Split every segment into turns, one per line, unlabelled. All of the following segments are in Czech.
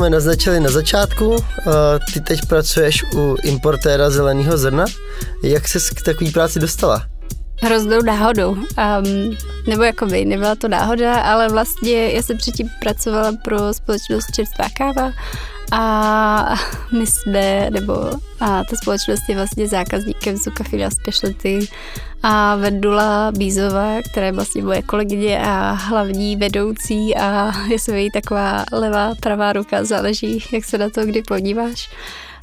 jsme naznačili na začátku, ty teď pracuješ u importéra zeleného zrna. Jak ses k takové práci dostala?
Hroznou náhodou. Um, nebo jakoby, nebyla to náhoda, ale vlastně já jsem předtím pracovala pro společnost Čerstvá káva a my jsme, nebo a ta společnost je vlastně zákazníkem Zucafila Specialty a Vendula Bízová, která je vlastně moje kolegyně a hlavní vedoucí a je se její taková levá, pravá ruka, záleží, jak se na to kdy podíváš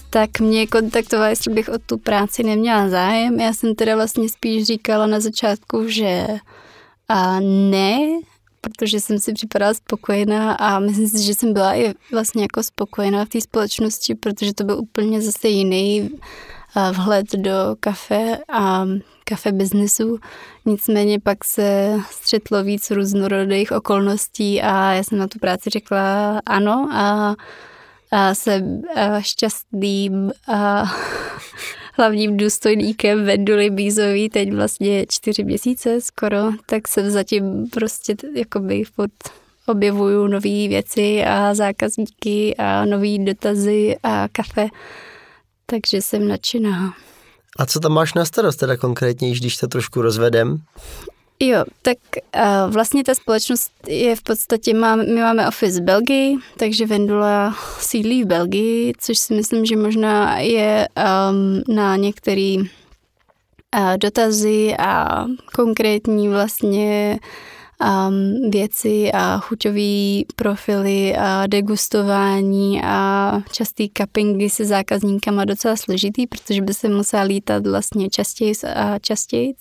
tak mě kontaktovali, jestli bych o tu práci neměla zájem. Já jsem teda vlastně spíš říkala na začátku, že a ne, protože jsem si připadala spokojená a myslím si, že jsem byla i vlastně jako spokojená v té společnosti, protože to byl úplně zase jiný vhled do kafe a kafe biznesu. Nicméně pak se střetlo víc různorodých okolností a já jsem na tu práci řekla ano a, a jsem šťastným a hlavním důstojníkem Venduly Bízový teď vlastně čtyři měsíce skoro, tak jsem zatím prostě jakoby pod objevuju nové věci a zákazníky a nové dotazy a kafe, takže jsem nadšená.
A co tam máš na starost teda konkrétně, když to trošku rozvedem?
Jo, tak uh, vlastně ta společnost je v podstatě, má, my máme office v Belgii, takže Vendula sídlí v Belgii, což si myslím, že možná je um, na některé uh, dotazy a konkrétní vlastně um, věci a chuťové profily a degustování a častý cuppingy se zákazníkama docela složitý, protože by se musela lítat vlastně častěji a častěji.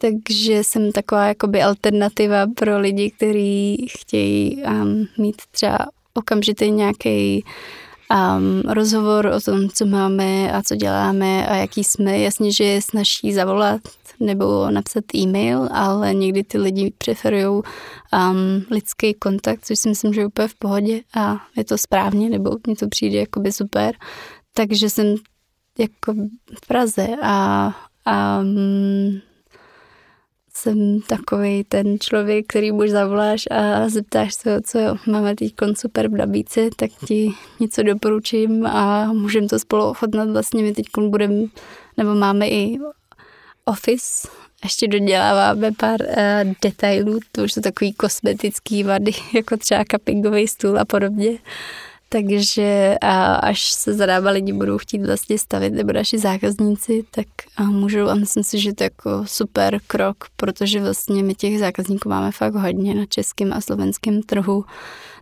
Takže jsem taková jakoby alternativa pro lidi, kteří chtějí um, mít třeba okamžitě nějaký um, rozhovor o tom, co máme a co děláme a jaký jsme. Jasně, že je snaží zavolat nebo napsat e-mail, ale někdy ty lidi preferují um, lidský kontakt, což si myslím, že je úplně v pohodě a je to správně, nebo mně to přijde jakoby super. Takže jsem jako v Praze a, a jsem takový ten člověk, který už zavoláš a zeptáš se, co máme teď super v nabídce, tak ti něco doporučím a můžeme to spolu ochotnat. Vlastně my teď budeme, nebo máme i office, ještě doděláváme pár uh, detailů, to už jsou takový kosmetický vady, jako třeba cuppingový stůl a podobně. Takže až se zadáva lidi budou chtít vlastně stavit, nebo naši zákazníci, tak a můžou a myslím si, že to je jako super krok, protože vlastně my těch zákazníků máme fakt hodně na českém a slovenském trhu,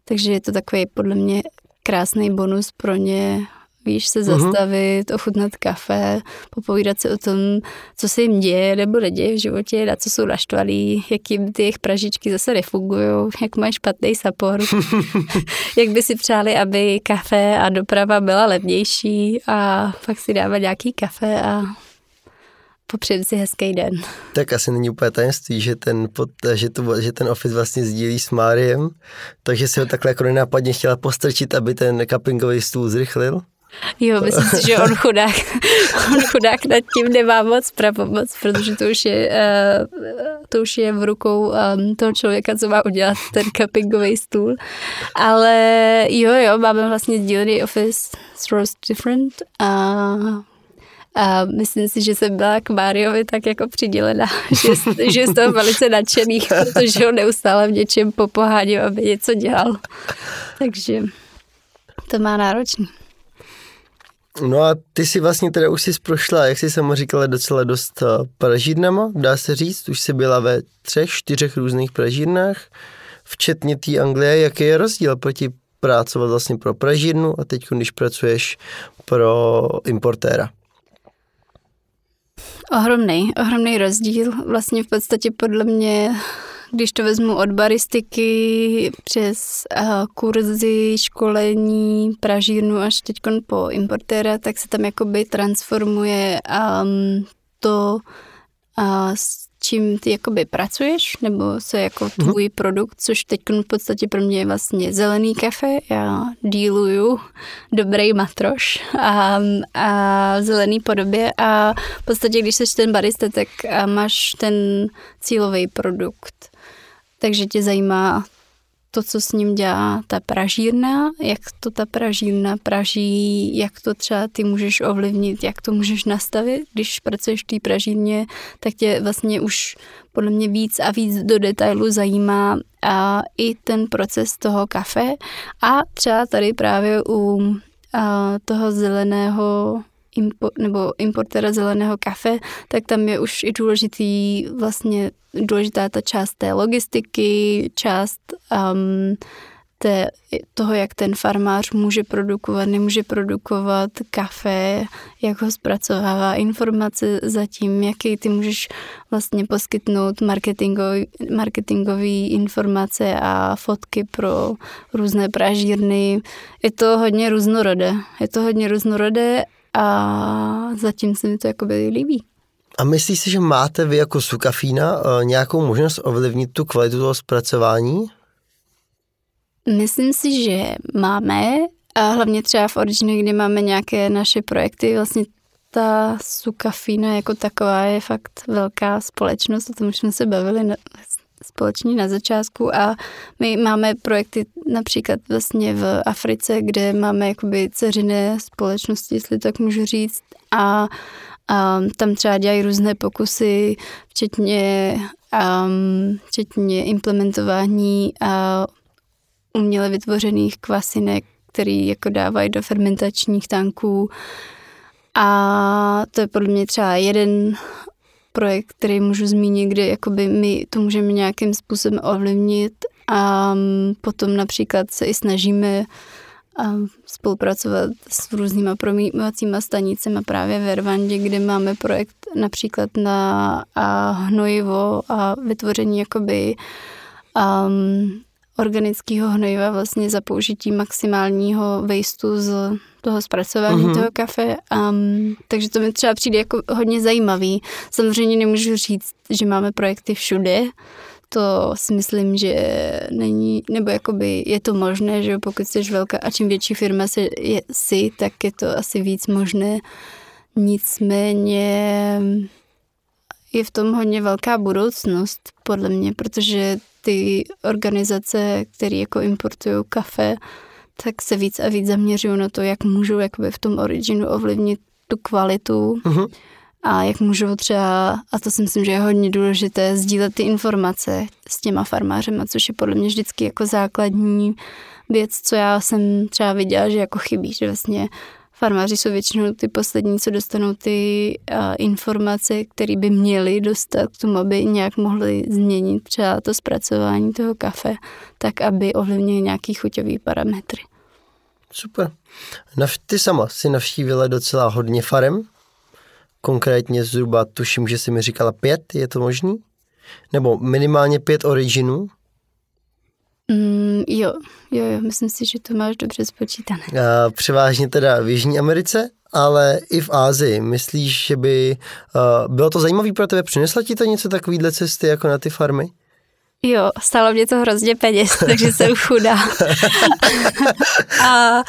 takže je to takový podle mě krásný bonus pro ně víš, se mhm. zastavit, ochutnat kafe, popovídat si o tom, co se jim děje nebo neděje v životě, na co jsou naštvalí, jak jim ty jejich pražičky zase nefungují, jak mají špatný support, jak by si přáli, aby kafe a doprava byla levnější a pak si dávat nějaký kafe a popřeji si hezký den.
Tak asi není úplně tajemství, že ten, pod, že, to, že ten office vlastně sdílí s Máriem, takže si ho takhle jako nenápadně chtěla postrčit, aby ten cuppingový stůl zrychlil.
Jo, myslím si, že on chudák, on chudák nad tím nemá moc pravomoc, protože to už je, uh, to už je v rukou um, toho člověka, co má udělat ten cuppingový stůl. Ale jo, jo, máme vlastně sdílený office Throws Different a a myslím si, že jsem byla k Máriovi tak jako přidělená, že, že z toho velice nadšený, protože ho neustále v něčem popoháděl, aby něco dělal. Takže to má náročný.
No a ty si vlastně teda už jsi prošla, jak jsi sama říkala, docela dost eh, pražírnama, dá se říct, už jsi byla ve třech, čtyřech různých pražírnách, včetně té Anglie. Jaký je rozdíl proti pracovat vlastně pro pražírnu a teď, když pracuješ pro importéra?
Ohromný, ohromný rozdíl. Vlastně v podstatě podle mě když to vezmu od baristiky přes uh, kurzy, školení, pražírnu až teď po importéra, tak se tam jakoby transformuje um, to, uh, s čím ty jakoby pracuješ, nebo co je jako mhm. tvůj mm-hmm. produkt, což teď v podstatě pro mě je vlastně zelený kafe. Já díluju dobrý matroš a, a v zelený podobě a v podstatě, když jsi ten barista, tak máš ten cílový produkt takže tě zajímá to, co s ním dělá ta pražírna, jak to ta pražírna praží, jak to třeba ty můžeš ovlivnit, jak to můžeš nastavit. Když pracuješ v té pražírně, tak tě vlastně už podle mě víc a víc do detailu zajímá a i ten proces toho kafe. A třeba tady právě u a, toho zeleného impo, nebo importera zeleného kafe, tak tam je už i důležitý vlastně důležitá ta část té logistiky, část um, té, toho, jak ten farmář může produkovat, nemůže produkovat kafe, jak ho zpracovává, informace zatím, jaký ty můžeš vlastně poskytnout marketingový, marketingový informace a fotky pro různé pražírny. Je to hodně různorodé. Je to hodně různorodé a zatím se mi to jakoby líbí.
A myslíš si, že máte vy jako Sukafína eh, nějakou možnost ovlivnit tu kvalitu toho zpracování?
Myslím si, že máme, a hlavně třeba v Originu, kdy máme nějaké naše projekty, vlastně ta Sukafína jako taková je fakt velká společnost, o tom už jsme se bavili na, společně na začátku a my máme projekty například vlastně v Africe, kde máme jakoby ceřiné společnosti, jestli tak můžu říct a a tam třeba dělají různé pokusy, včetně, um, včetně implementování a uměle vytvořených kvasinek, který jako dávají do fermentačních tanků. A to je podle mě třeba jeden projekt, který můžu zmínit, kde jakoby my to můžeme nějakým způsobem ovlivnit a potom například se i snažíme spolupracovat s různýma promývacíma stanicemi právě v Rwandě, kde máme projekt například na hnojivo a vytvoření jakoby um, organického hnojiva vlastně za použití maximálního vejstu z toho zpracování mm-hmm. toho kafe. Um, takže to mi třeba přijde jako hodně zajímavý. Samozřejmě nemůžu říct, že máme projekty všude, to si myslím, že není, nebo jakoby je to možné, že pokud jsi velká a čím větší firma si, je, si, tak je to asi víc možné. Nicméně je v tom hodně velká budoucnost, podle mě, protože ty organizace, které jako importují kafe, tak se víc a víc zaměřují na to, jak můžou jakoby v tom originu ovlivnit tu kvalitu uh-huh. a jak můžou třeba, a to si myslím, že je hodně důležité, sdílet ty informace s těma farmářema, což je podle mě vždycky jako základní věc, co já jsem třeba viděla, že jako chybí, že vlastně farmáři jsou většinou ty poslední, co dostanou ty uh, informace, které by měli dostat k tomu, aby nějak mohli změnit třeba to zpracování toho kafe, tak aby ovlivnili nějaký chuťový parametry.
Super. Ty sama si navštívila docela hodně farem, konkrétně zhruba tuším, že si mi říkala pět, je to možný? Nebo minimálně pět originů?
Mm, jo, jo, jo, myslím si, že to máš dobře spočítané.
A převážně teda v Jižní Americe, ale i v Ázii. Myslíš, že by uh, bylo to zajímavé pro tebe? Přinesla ti to něco takovýhle cesty jako na ty farmy?
Jo, stalo mě to hrozně peněz, takže jsem chudá. a, a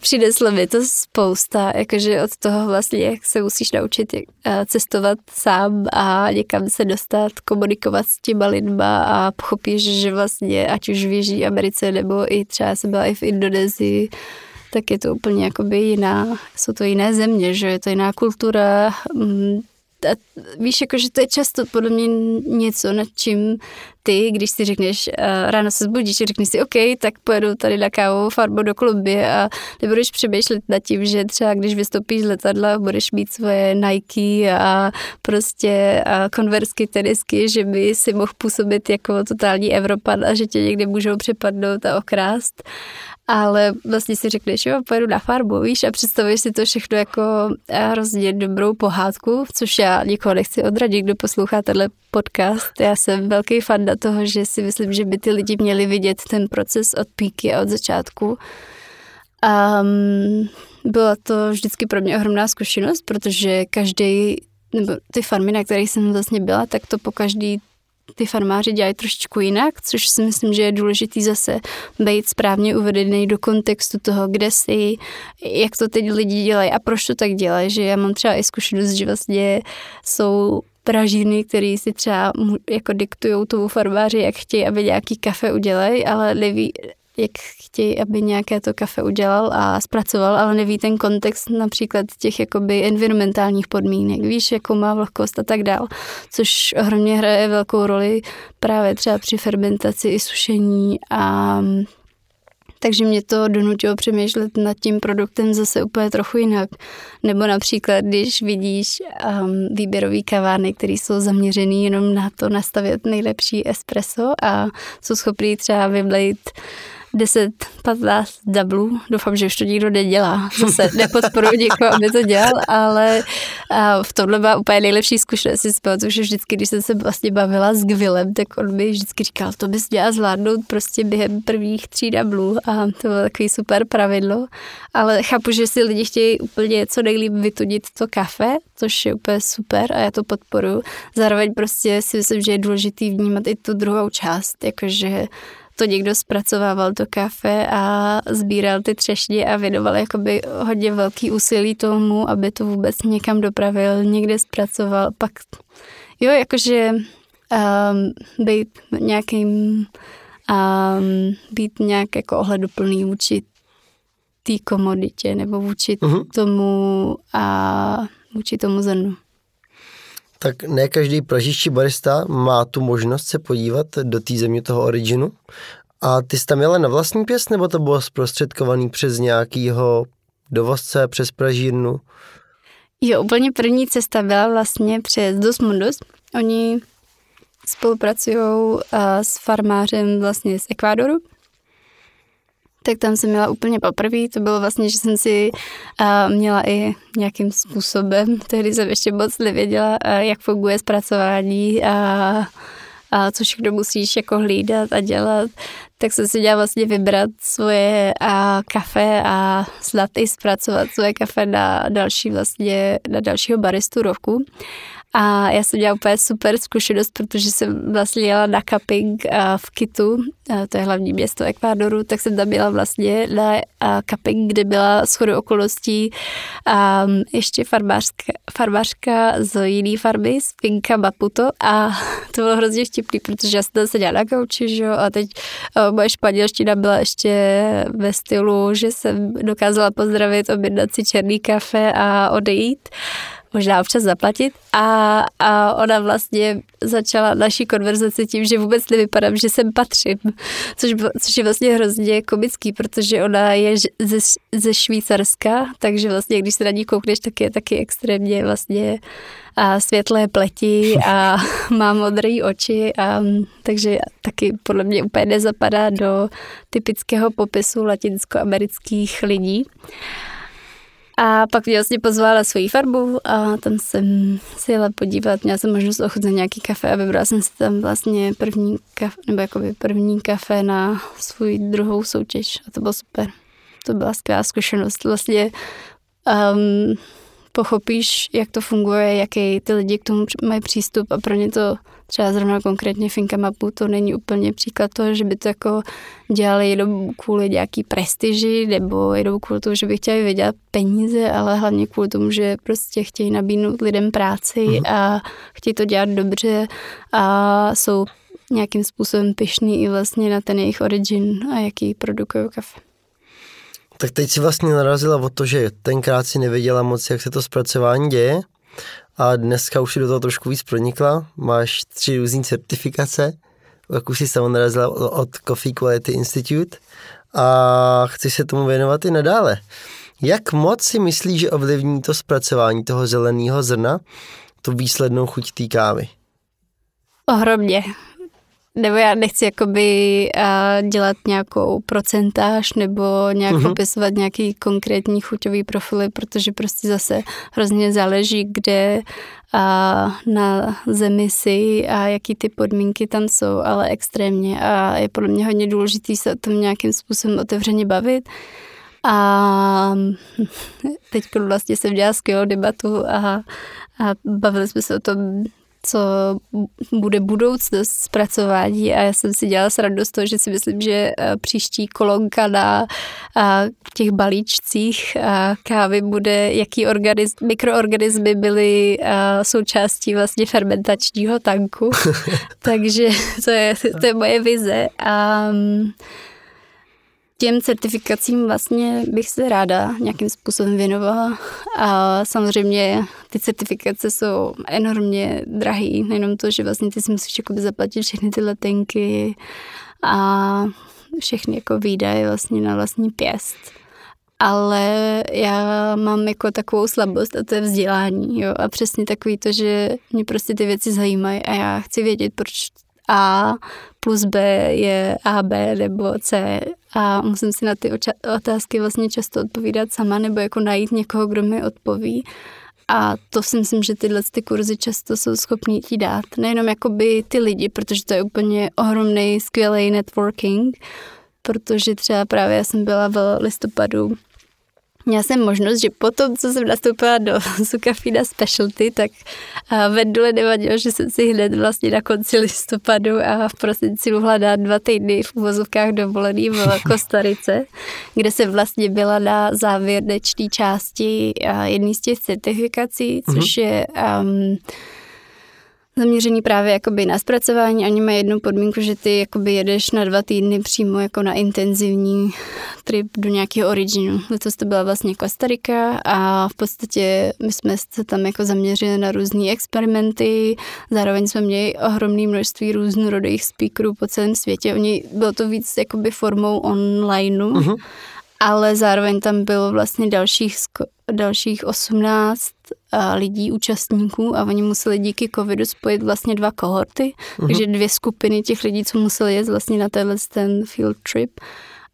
přineslo mi to spousta, jakože od toho vlastně, jak se musíš naučit cestovat sám a někam se dostat, komunikovat s těma lidma a pochopíš, že vlastně, ať už v Jižní Americe nebo i třeba jsem byla i v Indonésii, tak je to úplně jakoby jiná, jsou to jiné země, že je to jiná kultura, mm, a víš, jako, že to je často podle mě něco, nad čím ty, když si řekneš, uh, ráno se zbudíš řekneš si, OK, tak pojedu tady na kávovou farbu do kluby a nebudeš přemýšlet nad tím, že třeba když vystoupíš z letadla, budeš mít svoje Nike a prostě a konversky, tenisky, že by si mohl působit jako totální Evropan a že tě někdy můžou přepadnout a okrást ale vlastně si řekneš, jo, pojedu na farbu, víš, a představuješ si to všechno jako eh, hrozně dobrou pohádku, což já nikoho nechci odradit, kdo poslouchá tenhle podcast. Já jsem velký fan na toho, že si myslím, že by ty lidi měli vidět ten proces od píky a od začátku. Um, byla to vždycky pro mě ohromná zkušenost, protože každý, nebo ty farmy, na kterých jsem vlastně byla, tak to po každý ty farmáři dělají trošičku jinak, což si myslím, že je důležitý zase být správně uvedený do kontextu toho, kde jsi, jak to teď lidi dělají a proč to tak dělají, že já mám třeba i zkušenost, že vlastně jsou pražírny, který si třeba jako diktují tomu farmáři, jak chtějí, aby nějaký kafe udělají, ale neví, jak chtějí, aby nějaké to kafe udělal a zpracoval, ale neví ten kontext například těch jakoby environmentálních podmínek, víš, jakou má vlhkost a tak dál, což ohromně hraje velkou roli právě třeba při fermentaci i sušení a takže mě to donutilo přemýšlet nad tím produktem zase úplně trochu jinak. Nebo například, když vidíš um, výběrový kavárny, které jsou zaměřený jenom na to nastavit nejlepší espresso a jsou schopný třeba vyblit 10-15 dublů. Doufám, že už to nikdo nedělá. Zase nepodporuji někoho, aby to dělal, ale v tomhle má úplně nejlepší zkušenost. Si pamatuju, že vždycky, když jsem se vlastně bavila s Gvilem, tak on mi vždycky říkal, to bys měla zvládnout prostě během prvních tří dublů a to bylo takový super pravidlo. Ale chápu, že si lidi chtějí úplně co nejlíp vytudit to kafe, což je úplně super a já to podporuji. Zároveň prostě si myslím, že je důležitý vnímat i tu druhou část, jakože to někdo zpracovával to kafe a sbíral ty třešně a věnoval jakoby hodně velký úsilí tomu, aby to vůbec někam dopravil, někde zpracoval, pak jo, jakože um, být nějakým um, být nějak jako ohleduplný vůči té komoditě nebo vůči uh-huh. tomu a vůči tomu zrnu.
Tak ne každý pražiští barista má tu možnost se podívat do té země toho originu. A ty jsi tam jela na vlastní pěst, nebo to bylo zprostředkovaný přes nějakýho dovozce, přes pražírnu?
Jo, úplně první cesta byla vlastně přes Dos Mundos. Oni spolupracují s farmářem vlastně z Ekvádoru tak tam jsem měla úplně poprvé. To bylo vlastně, že jsem si uh, měla i nějakým způsobem, tehdy jsem ještě moc nevěděla, uh, jak funguje zpracování a, a co všechno musíš jako hlídat a dělat, tak jsem si dělala vlastně vybrat svoje a kafe a snad i zpracovat svoje kafe na další vlastně, na dalšího baristu roku. A já jsem měla úplně super zkušenost, protože jsem vlastně jela na cupping v Kitu, to je hlavní město Ekvádoru, tak jsem tam byla vlastně na cupping, kde byla shodou okolností a ještě farmářka, farmářka z jiný farmy, z Finka Maputo. A to bylo hrozně vtipný, protože já jsem tam seděla na kauči, že a teď moje španělština byla ještě ve stylu, že jsem dokázala pozdravit, objednat si černý kafe a odejít možná občas zaplatit. A, a ona vlastně začala naší konverzaci tím, že vůbec nevypadám, že sem patřím, což, což je vlastně hrozně komický, protože ona je ze, ze Švýcarska, takže vlastně když se na ní koukneš, tak je taky extrémně vlastně a světlé pleti a má modré oči, a, takže taky podle mě úplně nezapadá do typického popisu latinskoamerických lidí. A pak mě vlastně pozvala svoji farbu a tam jsem si jela podívat, měla jsem možnost ochutnat nějaký kafe a vybrala jsem si tam vlastně první kafe, nebo jakoby první kafe na svůj druhou soutěž a to bylo super. To byla skvělá zkušenost. Vlastně um, pochopíš, jak to funguje, jaký ty lidi k tomu mají přístup a pro ně to třeba zrovna konkrétně Finka Mapu to není úplně příklad toho, že by to jako dělali jenom kvůli nějaký prestiži nebo jenom kvůli tomu, že by chtěli vydělat peníze, ale hlavně kvůli tomu, že prostě chtějí nabídnout lidem práci mm. a chtějí to dělat dobře a jsou nějakým způsobem pyšný i vlastně na ten jejich origin a jaký produkují kafe.
Tak teď si vlastně narazila o to, že tenkrát si nevěděla moc, jak se to zpracování děje a dneska už si do toho trošku víc pronikla. Máš tři různé certifikace, jak už si sama narazila od Coffee Quality Institute a chci se tomu věnovat i nadále. Jak moc si myslíš, že ovlivní to zpracování toho zeleného zrna tu výslednou chuť té kávy?
Ohromně nebo já nechci jakoby uh, dělat nějakou procentáž nebo nějak uh-huh. popisovat nějaký konkrétní chuťový profily, protože prostě zase hrozně záleží, kde uh, na zemi si a jaký ty podmínky tam jsou, ale extrémně a je podle mě hodně důležité se o tom nějakým způsobem otevřeně bavit. A teď vlastně jsem dělala skvělou debatu a, a bavili jsme se o tom co bude budoucnost zpracování a já jsem si dělala srandu z toho, že si myslím, že eh, příští kolonka na těch balíčcích kávy bude, jaký organizm, mikroorganismy byly součástí vlastně fermentačního tanku. Takže to je, to je moje vize. A Těm certifikacím vlastně bych se ráda nějakým způsobem věnovala a samozřejmě ty certifikace jsou enormně drahý, nejenom to, že vlastně ty si musíš zaplatit všechny ty letenky a všechny jako výdaje vlastně na vlastní pěst. Ale já mám jako takovou slabost a to je vzdělání, jo, a přesně takový to, že mě prostě ty věci zajímají a já chci vědět, proč a plus B je A, B nebo C a musím si na ty otázky vlastně často odpovídat sama nebo jako najít někoho, kdo mi odpoví. A to si myslím, že tyhle ty kurzy často jsou schopní ti dát. Nejenom jakoby ty lidi, protože to je úplně ohromný, skvělý networking, protože třeba právě já jsem byla v listopadu Měla jsem možnost, že potom, co jsem nastoupila do Sukafina Specialty, tak Vendule nevadilo, že jsem si hned vlastně na konci listopadu a v prosinci mohla dát dva týdny v uvozovkách dovolený v Kostarice, kde jsem vlastně byla na závěrečné části jedné z těch certifikací, což mm-hmm. je um, zaměřený právě jakoby na zpracování. Oni mají jednu podmínku, že ty jakoby jedeš na dva týdny přímo jako na intenzivní trip do nějakého originu. Letos to byla vlastně Kostarika a v podstatě my jsme se tam jako zaměřili na různé experimenty, zároveň jsme měli ohromné množství různorodých speakerů po celém světě. Oni, bylo to víc jakoby formou onlineu, uh-huh. ale zároveň tam bylo vlastně dalších, dalších 18 lidí, účastníků a oni museli díky covidu spojit vlastně dva kohorty, uh-huh. takže dvě skupiny těch lidí, co museli jet vlastně na tenhle ten field trip.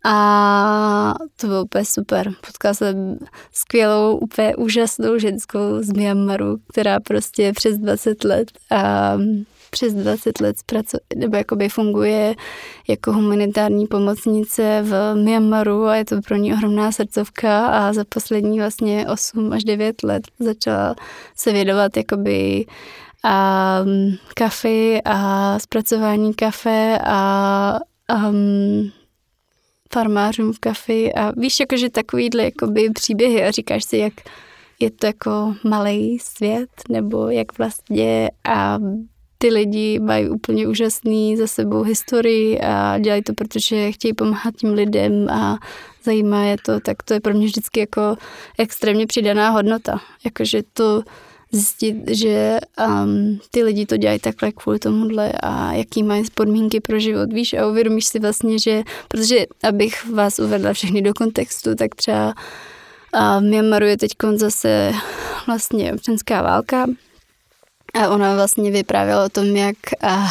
A to bylo úplně super. Potkala jsem skvělou, úplně úžasnou ženskou z Myanmaru, která prostě přes 20 let a přes 20 let zpraco- nebo jakoby funguje jako humanitární pomocnice v Myanmaru a je to pro ní ohromná srdcovka a za poslední vlastně 8 až 9 let začala se vědovat jakoby a kafy a zpracování kafe a um, farmářům v kafy a víš, jakože takovýhle jakoby příběhy a říkáš si, jak je to jako malý svět, nebo jak vlastně a ty lidi mají úplně úžasný za sebou historii a dělají to, protože chtějí pomáhat tím lidem a zajímá je to, tak to je pro mě vždycky jako extrémně přidaná hodnota. Jakože to zjistit, že um, ty lidi to dělají takhle kvůli tomuhle a jaký mají podmínky pro život, víš, a uvědomíš si vlastně, že, protože abych vás uvedla všechny do kontextu, tak třeba a v Myanmaru je teď zase vlastně občanská válka a ona vlastně vyprávěla o tom, jak a,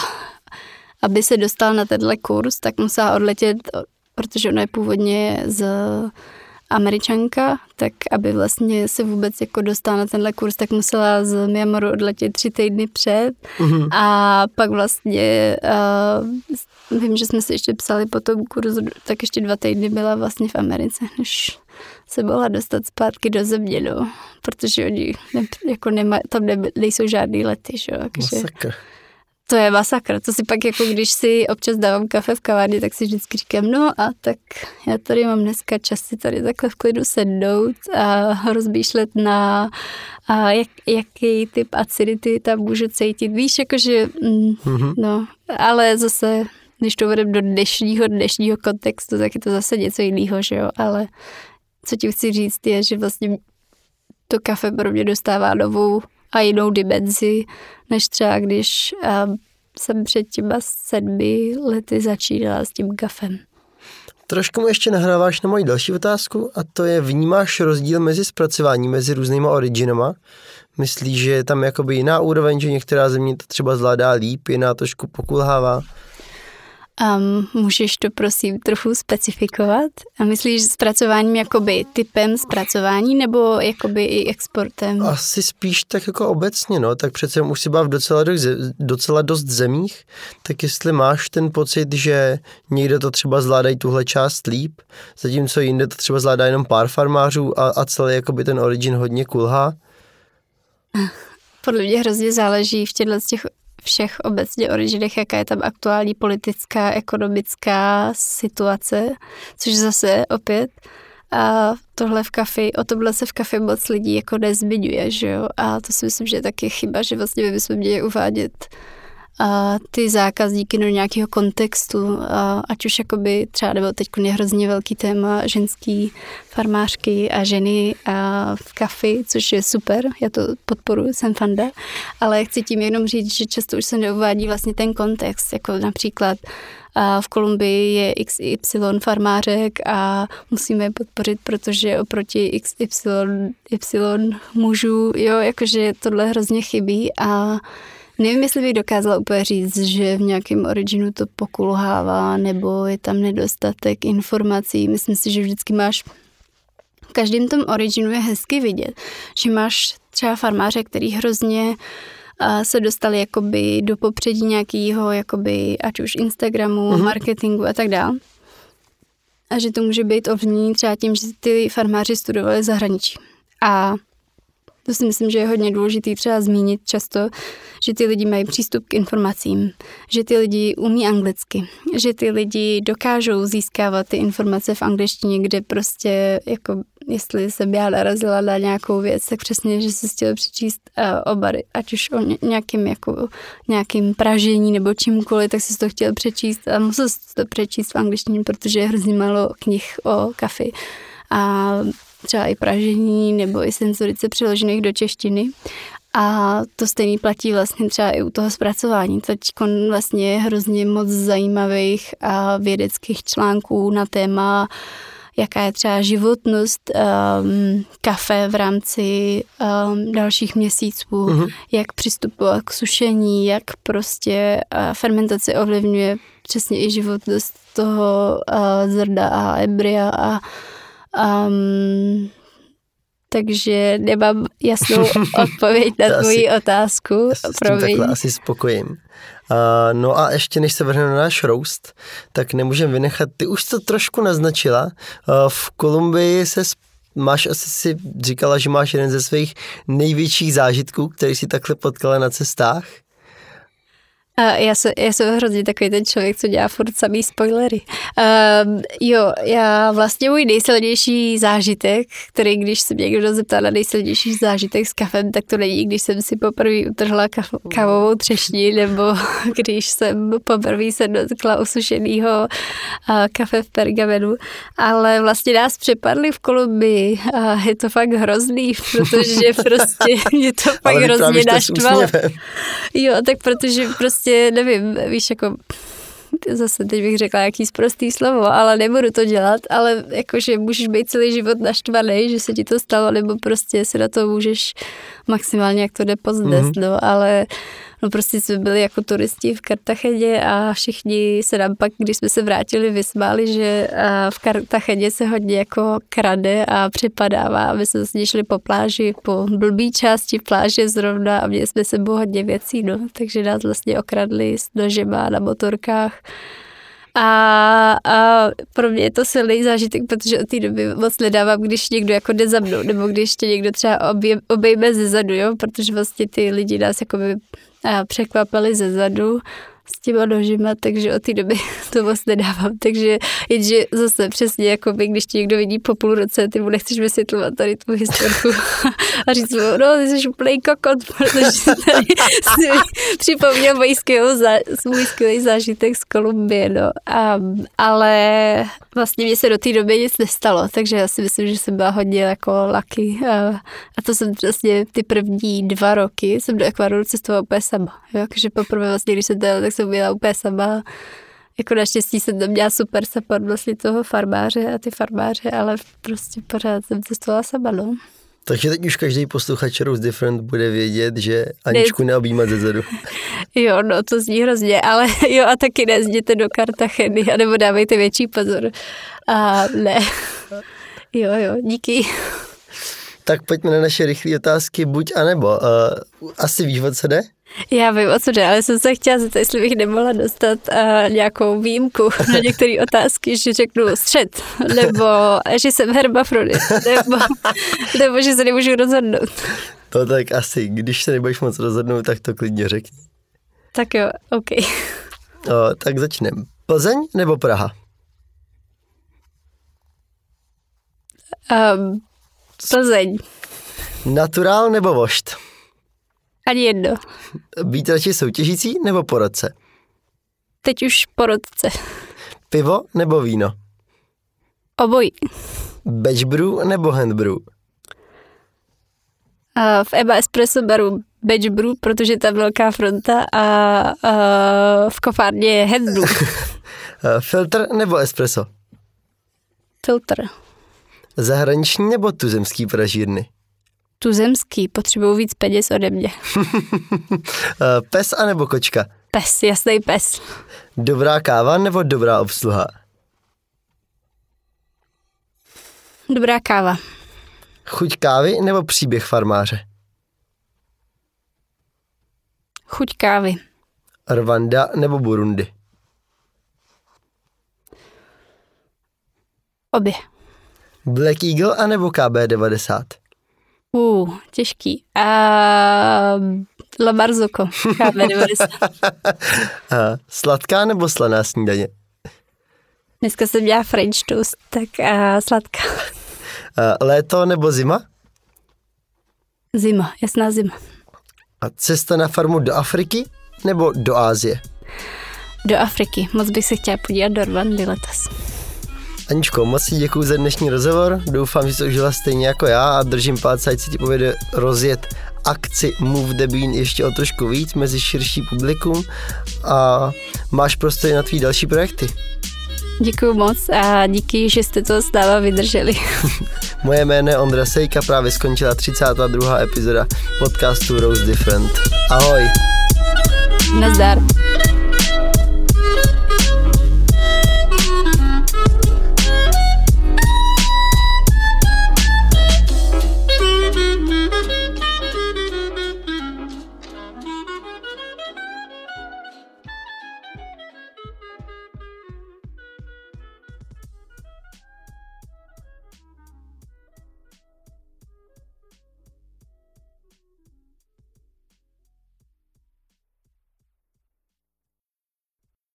aby se dostal na tenhle kurz, tak musela odletět, protože ona je původně z američanka, tak aby vlastně se vůbec jako dostala na tenhle kurz, tak musela z Myanmaru odletět tři týdny před mm-hmm. a pak vlastně uh, vím, že jsme si ještě psali po tom kurzu, tak ještě dva týdny byla vlastně v Americe, než se mohla dostat zpátky do země, no, protože oni ne, jako nema, tam ne, nejsou žádný lety, že
Masakr.
To je masakr. To si pak jako když si občas dávám kafe v kavárně, tak si vždycky říkám, no a tak já tady mám dneska čas si tady takhle v klidu sednout a rozmýšlet na a jak, jaký typ acidity tam můžu cítit. Víš, jakože, mm, mm-hmm. no, ale zase když to vedem do dnešního, dnešního kontextu, tak je to zase něco jiného, že jo, ale co ti chci říct je, že vlastně to kafe pro mě dostává novou a jinou dimenzi, než třeba když um, jsem před těma sedmi lety začínala s tím kafem.
Trošku mu ještě nahráváš na moji další otázku a to je, vnímáš rozdíl mezi zpracováním mezi různýma originama? Myslíš, že je tam jakoby jiná úroveň, že některá země to třeba zvládá líp, jiná trošku pokulhává?
Um, můžeš to prosím trochu specifikovat? A myslíš zpracováním jakoby typem zpracování nebo jakoby i exportem?
Asi spíš tak jako obecně, no. Tak přece už si bav docela, docela dost zemích, tak jestli máš ten pocit, že někde to třeba zvládají tuhle část líp, zatímco jinde to třeba zvládá jenom pár farmářů a, a celý jakoby ten origin hodně kulhá?
podle mě hrozně záleží v těchto těch všech obecně originech, jaká je tam aktuální politická, ekonomická situace, což zase opět a tohle v kafi, o tomhle se v kafi moc lidí jako nezmiňuje, že jo? A to si myslím, že je taky chyba, že vlastně my bychom měli uvádět ty zákazníky do nějakého kontextu, ať už jakoby třeba, nebo teď je hrozně velký téma ženský farmářky a ženy v kafi, což je super, já to podporuji, jsem fanda, ale chci tím jenom říct, že často už se neuvádí vlastně ten kontext, jako například a v Kolumbii je XY farmářek a musíme je podpořit, protože oproti XY y mužů, jo, jakože tohle hrozně chybí a Nevím, jestli bych dokázala úplně říct, že v nějakém originu to pokulhává, nebo je tam nedostatek informací. Myslím si, že vždycky máš v každém tom originu je hezky vidět, že máš třeba farmáře, který hrozně se dostali jakoby do popředí nějakého, jakoby, ať už Instagramu, mm-hmm. marketingu a tak dále. A že to může být ovlivnění třeba tím, že ty farmáři studovali zahraničí. A to si myslím, že je hodně důležité třeba zmínit často, že ty lidi mají přístup k informacím, že ty lidi umí anglicky, že ty lidi dokážou získávat ty informace v angličtině, kde prostě jako jestli jsem já narazila na nějakou věc, tak přesně, že si chtěla přečíst uh, obary, ať už o nějakým, jako, nějakým pražení nebo čímkoliv, tak si to chtěl přečíst a musel si to přečíst v angličtině, protože je hrozně málo knih o kafi. A třeba i pražení nebo i senzorice přeložených do češtiny. A to stejný platí vlastně třeba i u toho zpracování. Teď vlastně je hrozně moc zajímavých a vědeckých článků na téma, jaká je třeba životnost um, kafe v rámci um, dalších měsíců, uh-huh. jak přistupovat k sušení, jak prostě uh, fermentace ovlivňuje přesně i životnost toho uh, zrda a embrya a Um, takže nemám jasnou odpověď na tvoji otázku.
S tím takhle asi spokojím. Uh, no a ještě než se vrhneme na náš roast, tak nemůžeme vynechat, ty už to trošku naznačila, uh, v Kolumbii se máš asi si říkala, že máš jeden ze svých největších zážitků, který si takhle potkala na cestách.
Uh, já, se, já jsem hrozně takový ten člověk, co dělá furt samý spoilery. Uh, jo, já vlastně můj nejsilnější zážitek, který když se mě někdo zeptá na nejsilnější zážitek s kafem, tak to není, když jsem si poprvé utrhla kaf, kávovou třešní, nebo když jsem poprvé se dotkla usušeného uh, kafe v pergamenu, ale vlastně nás přepadli v Kolumbii a je to fakt hrozný, protože prostě mě to fakt hrozně naštvalo. Jo, tak protože prostě prostě, nevím, víš, jako zase teď bych řekla jaký zprostý slovo, ale nebudu to dělat, ale jakože můžeš být celý život naštvaný, že se ti to stalo, nebo prostě si na to můžeš maximálně, jak to jde pozdest, mm-hmm. no, ale no prostě jsme byli jako turisti v Kartacheně a všichni se nám pak, když jsme se vrátili, vysmáli, že v Kartacheně se hodně jako krade a přepadává. My jsme se šli po pláži, po blbý části pláže zrovna a měli jsme sebou hodně věcí, no, takže nás vlastně okradli s nožema na motorkách. A, a pro mě je to silný zážitek, protože od té doby moc nedávám, když někdo jako jde za mnou, nebo když tě někdo třeba obje, obejme ze zadu, jo, protože vlastně ty lidi nás jako překvapili ze zadu s těma nožima, takže od té doby to moc nedávám. Takže jenže zase přesně jako by, když ti někdo vidí po půl roce, ty mu nechceš vysvětlovat tady tu historku a říct mu, no, ty jsi úplný kokot, protože tady si připomněl můj skvělý, můj skvělý zážitek z Kolumbie, no. A, ale vlastně mě se do té doby nic nestalo, takže já si myslím, že jsem byla hodně jako lucky a, a to jsem vlastně ty první dva roky jsem do Ekvadoru cestovala úplně sama. Takže poprvé vlastně, když jsem teda, tak jsem byla úplně sama. Jako naštěstí jsem tam měla super support vlastně toho farmáře a ty farmáře, ale prostě pořád jsem cestovala sama, no.
Takže teď už každý posluchač Rose Different bude vědět, že Aničku neobjímat ze zadu.
Jo, no to zní hrozně, ale jo a taky nezděte do Kartacheny, anebo dávejte větší pozor. A ne. Jo, jo, díky.
Tak pojďme na naše rychlé otázky, buď a nebo. Uh, asi víš, o co jde?
Já vím, o co jde, ale jsem se chtěla zeptat, jestli bych nemohla dostat uh, nějakou výjimku na některé otázky, že řeknu střed, nebo že jsem hermafrodit, nebo, nebo že se nemůžu rozhodnout.
To tak asi, když se nebudeš moc rozhodnout, tak to klidně řekni.
Tak jo, OK.
O, tak začneme. Plzeň nebo Praha?
Um, Plzeň.
Naturál nebo vošt?
Ani jedno.
Být radši soutěžící nebo porodce?
Teď už porodce.
Pivo nebo víno?
Obojí.
Batch brew nebo hand brew?
Uh, v Eba Espresso baru batch brew, protože ta velká fronta a uh, v kofárně je hand brew.
Filtr nebo espresso?
Filtr.
Zahraniční nebo tuzemský pražírny?
Tuzemský, potřebují víc peněz ode mě.
Pes a nebo kočka?
Pes, jasný pes.
Dobrá káva nebo dobrá obsluha?
Dobrá káva.
Chuť kávy nebo příběh farmáře?
Chuť kávy.
Rwanda nebo Burundi?
Obě.
Black Eagle a nebo KB90?
Uh, těžký. A La Marzocco, KB90.
A sladká nebo slaná snídaně?
Dneska jsem dělala French toast, tak uh, sladká.
A léto nebo zima?
Zima, jasná zima.
A cesta na farmu do Afriky nebo do Ázie?
Do Afriky. Moc bych se chtěla podívat do Rwandy letos.
Aničko, moc ti děkuji za dnešní rozhovor. Doufám, že jsi užila stejně jako já a držím palce, ať se ti povede rozjet akci Move the Bean ještě o trošku víc mezi širší publikum a máš prostě na tvý další projekty.
Děkuji moc a díky, že jste to s náma vydrželi.
Moje jméno je Ondra Sejka, právě skončila 32. epizoda podcastu Rose Different. Ahoj!
Nazdar.